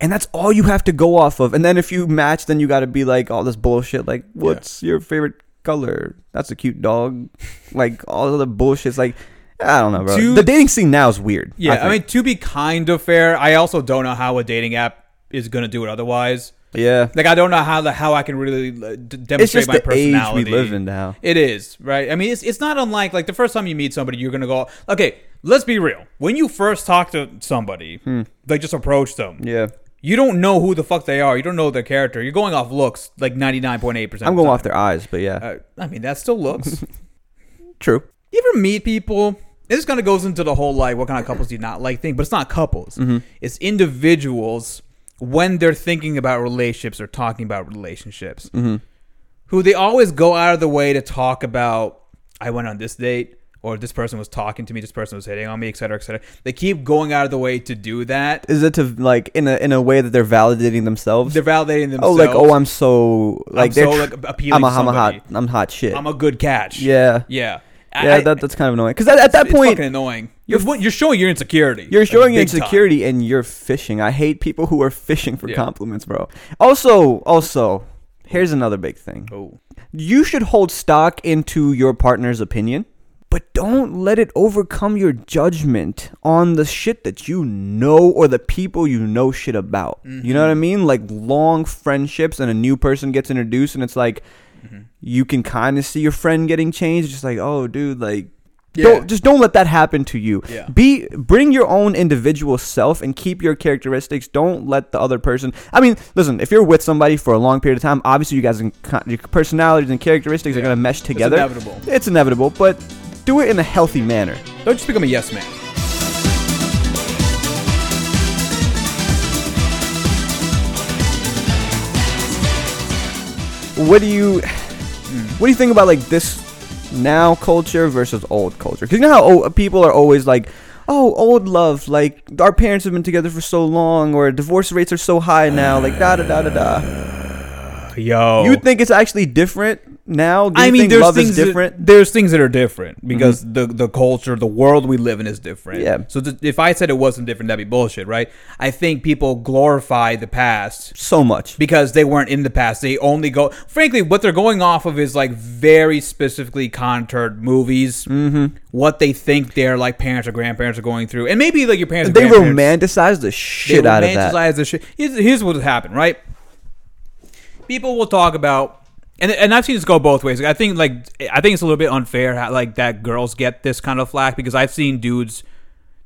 and that's all you have to go off of. And then if you match, then you got to be like all this bullshit. Like, what's your favorite color? That's a cute dog. like all of the bullshit's like, I don't know, bro. To- the dating scene now is weird. Yeah, I, think. mean, to be kind of fair, I also don't know how a dating app is gonna do it otherwise. Yeah. Like, I don't know how the how I can really uh, d- demonstrate It's just my the age we live in now. It is right. I mean, it's it's not unlike like the first time you meet somebody, you're gonna go, okay, let's be real. When you first talk to somebody, like just approach them. Hmm. Yeah. You don't know who the fuck they are. You don't know their character. You're going off looks, like ninety nine point eight percent. I'm going off their eyes, but yeah. Uh, I mean, that still looks. True. you ever meet people? This kind of goes into the whole like, what kind of couples do you not like thing, but it's not couples. Mm-hmm. It's individuals when they're thinking about relationships or talking about relationships, Mm-hmm. who they always go out of the way to talk about. I went on this date, or this person was talking to me, this person was hitting on me, et cetera, et cetera. They keep going out of the way to do that. Is it to like in a in a way that they're validating themselves? They're validating themselves. oh, like oh, I'm so like I'm they're so, like, appealing I'm a, I'm a hot. I'm hot shit. I'm a good catch. yeah. yeah, Yeah, I- that, that's kind of annoying. Because at, at that it's point, fucking annoying. You're you're showing your insecurity. You're like, showing your big time. insecurity and you're fishing. I hate people who are fishing for Yeah. compliments, bro. Also, also, here's another big thing. Oh. You should hold stock into your partner's opinion, but don't let it overcome your judgment on the shit that you know or the people you know shit about. You know what I Mm-hmm. mean? Like long friendships and a new person gets introduced and it's like Mm-hmm. you can kind of see your friend getting changed just like, "Oh, dude, like Yeah. don't just don't let that happen to you. Yeah. Be bring your own individual self and keep your characteristics. Don't let the other person. I mean, listen, if you're with somebody for a long period of time, obviously you guys in, your personalities and characteristics are going to mesh together. inevitable. It's inevitable, but do it in a healthy manner. Don't just become a yes man. What do you hmm. what do you think about like this now culture versus old culture? Because you know how old, people are always like, oh, old love, like our parents have been together for so long, or divorce rates are so high now, like da da da da da. Yo. You think it's actually different now? I mean, there's love things is different. Mm-hmm. That, there's things that are different because the the culture, the world we live in is different. Yeah. So th- if I said it wasn't different, that'd be bullshit, right? I think people glorify the past so much. because they weren't in the past. They only go. Frankly, what they're going off of is like very specifically contoured movies. Mm-hmm. What they think their like parents or grandparents are going through, and maybe like your parents. They grandparents- romanticize the shit out of that. romanticize the shit. Here's, here's what happened, right? People will talk about, and and I've seen this go both ways. Like, I think like I think it's a little bit unfair how, like that girls get this kind of flack because I've seen dudes.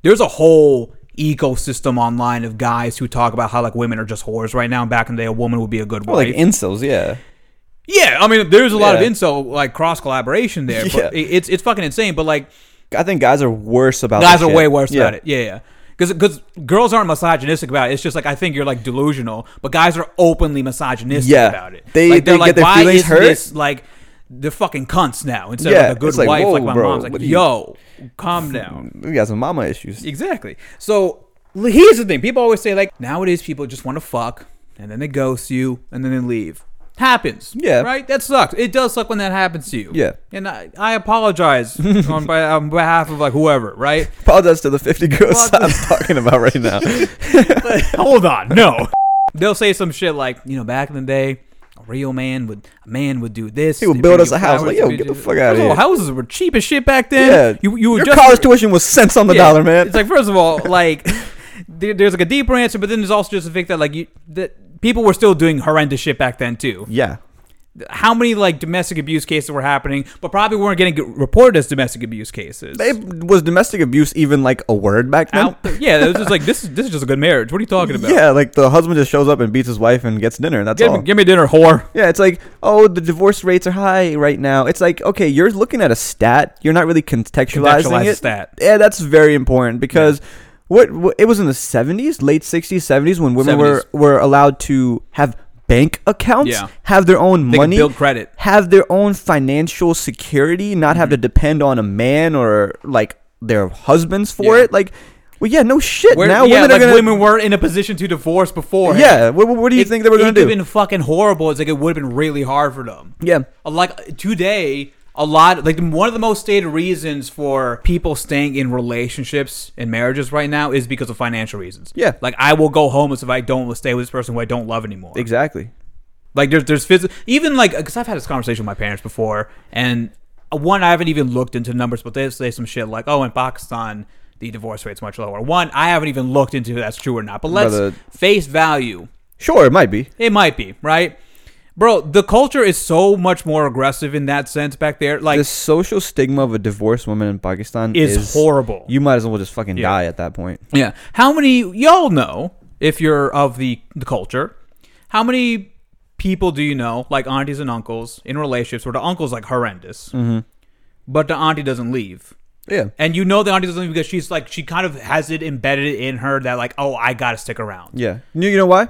There's a whole ecosystem online of guys who talk about how like women are just whores right now. And back in the day, a woman would be a good Well, wife. like incels, yeah. yeah, I mean, there's a lot Yeah. of incel like cross collaboration there. Yeah. It's it's fucking insane. But like I think guys are worse about. guys are shit. way worse Yeah. about it. Yeah, yeah. Because girls aren't misogynistic about it. It's just like I think you're like delusional, but guys are openly misogynistic Yeah. about it. They- like, they get their why is hurt?" this like they're fucking cunts now instead Yeah, of like a good like, wife like my bro, mom's like are you- yo calm down We got some mama issues. exactly so here's the thing people always say like nowadays people just want to fuck and then they ghost you and then they leave happens Yeah. right that sucks it does suck when that happens to you Yeah. and i, I apologize on, by, on behalf of like whoever right Apologize to the 50 girls I'm talking about right now. But hold on, no. They'll say some shit like, you know, back in the day, a real man would a man would do this. He would build us a house. Like, yo, get the fuck out of all, here. Houses were cheap as shit back then. Yeah, you you your just college tuition was cents on the yeah, dollar, man. It's like first of all, like there, there's like a deeper answer, but then there's also just the fact that like you that people were still doing horrendous shit back then too. yeah, How many like domestic abuse cases were happening, but probably weren't getting reported as domestic abuse cases. it, was domestic abuse even like a word back then? Out. Yeah, it was just like this is this is just a good marriage. What are you talking about? Yeah, like the husband just shows up and beats his wife and gets dinner. and That's Give all. give me dinner, whore. Yeah, it's like, oh, the divorce rates are high right now. It's like, okay, you're looking at a stat. You're not really contextualizing Contextualize it. stat. Yeah, that's very important because what, what it was in the 70s, late 60s, 70s when women were 70s. were allowed to have bank accounts, Yeah. have their own They money, build credit. have their own financial security, not have to depend on a man or like their husbands for Mm-hmm. Yeah. it. Like, well, yeah, no shit. Where, now yeah, women like gonna. women were in a position to divorce before. yeah, what, what do you It- think they were gonna do? it could do? have been fucking horrible. It's like it would have been really hard for them. yeah, Like today, a lot like one of the most stated reasons for people staying in relationships and marriages right now is because of financial reasons. Yeah. like I will go homeless if I don't stay with this person who I don't love anymore. exactly. Like there's there's phys- even like because I've had this conversation with my parents before, and uh, one I haven't even looked into numbers, but they say some shit like, oh, in Pakistan the divorce rate's much lower. One, I haven't even looked into if that's true or not. But let's Brother. face value. Sure, it might be. It might be right, bro. The culture is so much more aggressive in that sense back there. Like the social stigma of a divorced woman in Pakistan is, is, horrible. You might as well just fucking Yeah. die at that point. Yeah. How many y'all know if you're of the the culture? How many people do you know, like aunties and uncles, in relationships where the uncle's like horrendous, Mm-hmm. but the auntie doesn't leave, Yeah. and you know the auntie doesn't leave because she's like she kind of has it embedded in her that like oh I gotta stick around. Yeah. You, you know why?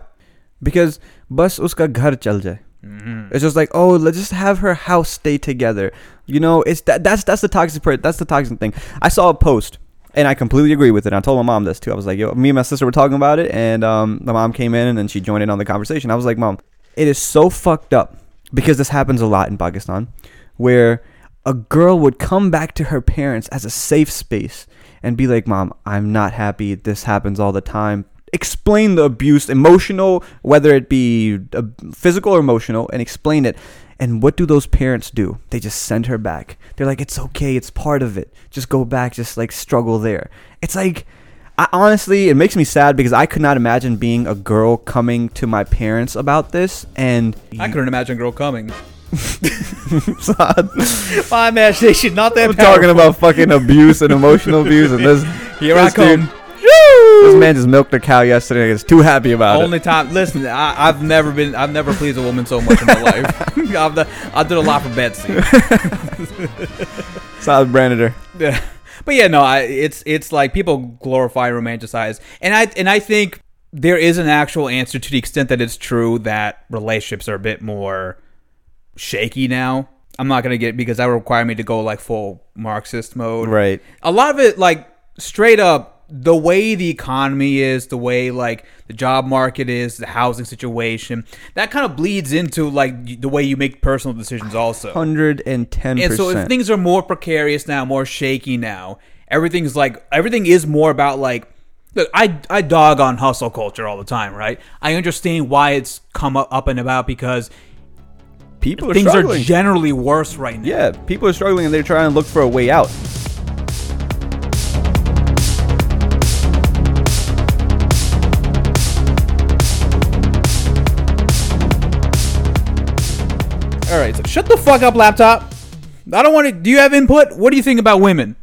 Because bus uska ghar chal jaye. Mm-hmm. It's just like, oh, let's just have her house stay together. You know, it's that that's that's the toxic part. That's the toxic thing. I saw a post and I completely agree with it. I told my mom this too. I was like, yo, me and my sister were talking about it, and um, my mom came in and then she joined in on the conversation. I was like, mom, it is so fucked up because this happens a lot in Pakistan, where a girl would come back to her parents as a safe space and be like, mom, I'm not happy. This happens all the time. Explain the abuse, emotional, whether it be uh, physical or emotional, and explain it. And what do those parents do? They just send her back. They're like, it's okay, it's part of it. Just go back, just like struggle there. It's like, I, honestly, it makes me sad because I could not imagine being a girl coming to my parents about this. And I couldn't imagine a girl coming. My imagination not that I'm talking about fucking abuse and emotional abuse, and this Here I this dude- come. This man just milked a cow yesterday. and is too happy about it. Only time. Listen, I, I've never been. I've never pleased a woman so much in my life. I've done, I did a lot for Betsy. it. Solid branded her. Yeah. But yeah, no, I, it's it's like people glorify and romanticize, and I and I think there is an actual answer to the extent that it's true that relationships are a bit more shaky now. I'm not gonna get because that would require me to go like full Marxist mode. Right. A lot of it, like straight up, the way the economy is, the way like the job market is, the housing situation, that kind of bleeds into like the way you make personal decisions also. Hundred and ten And so if things are more precarious now, more shaky now, everything's like everything is more about like look, I I dog on hustle culture all the time, right? I understand why it's come up, up and about because People are things struggling. are generally worse right now. yeah, people are struggling and they're trying to look for a way out. All right, so shut the fuck up, laptop. I don't want to. Do you have input? What do you think about women?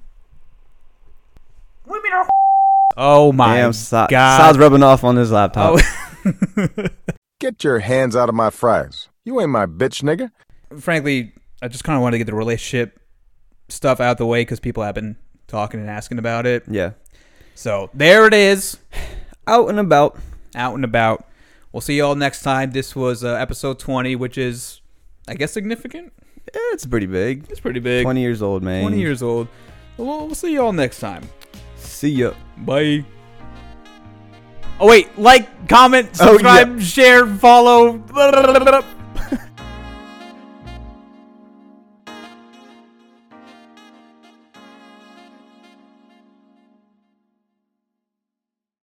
Women are. Oh my Damn, Sa- god! Sal's rubbing off on his laptop. Oh. Get your hands out of my fries. You ain't my bitch, nigga. frankly, I just kind of wanted to get the relationship stuff out the way because people have been talking and asking about it. yeah. So there it is, Out and about. out and about. We'll see y'all next time. This was uh, episode 20, which is, I guess, significant. Eh, it's pretty big. It's pretty big. Twenty years old, man. 20 years old. We'll, we'll see y'all next time. See ya. Bye. Oh, wait. Like, comment, Oh, yeah. subscribe, share, follow.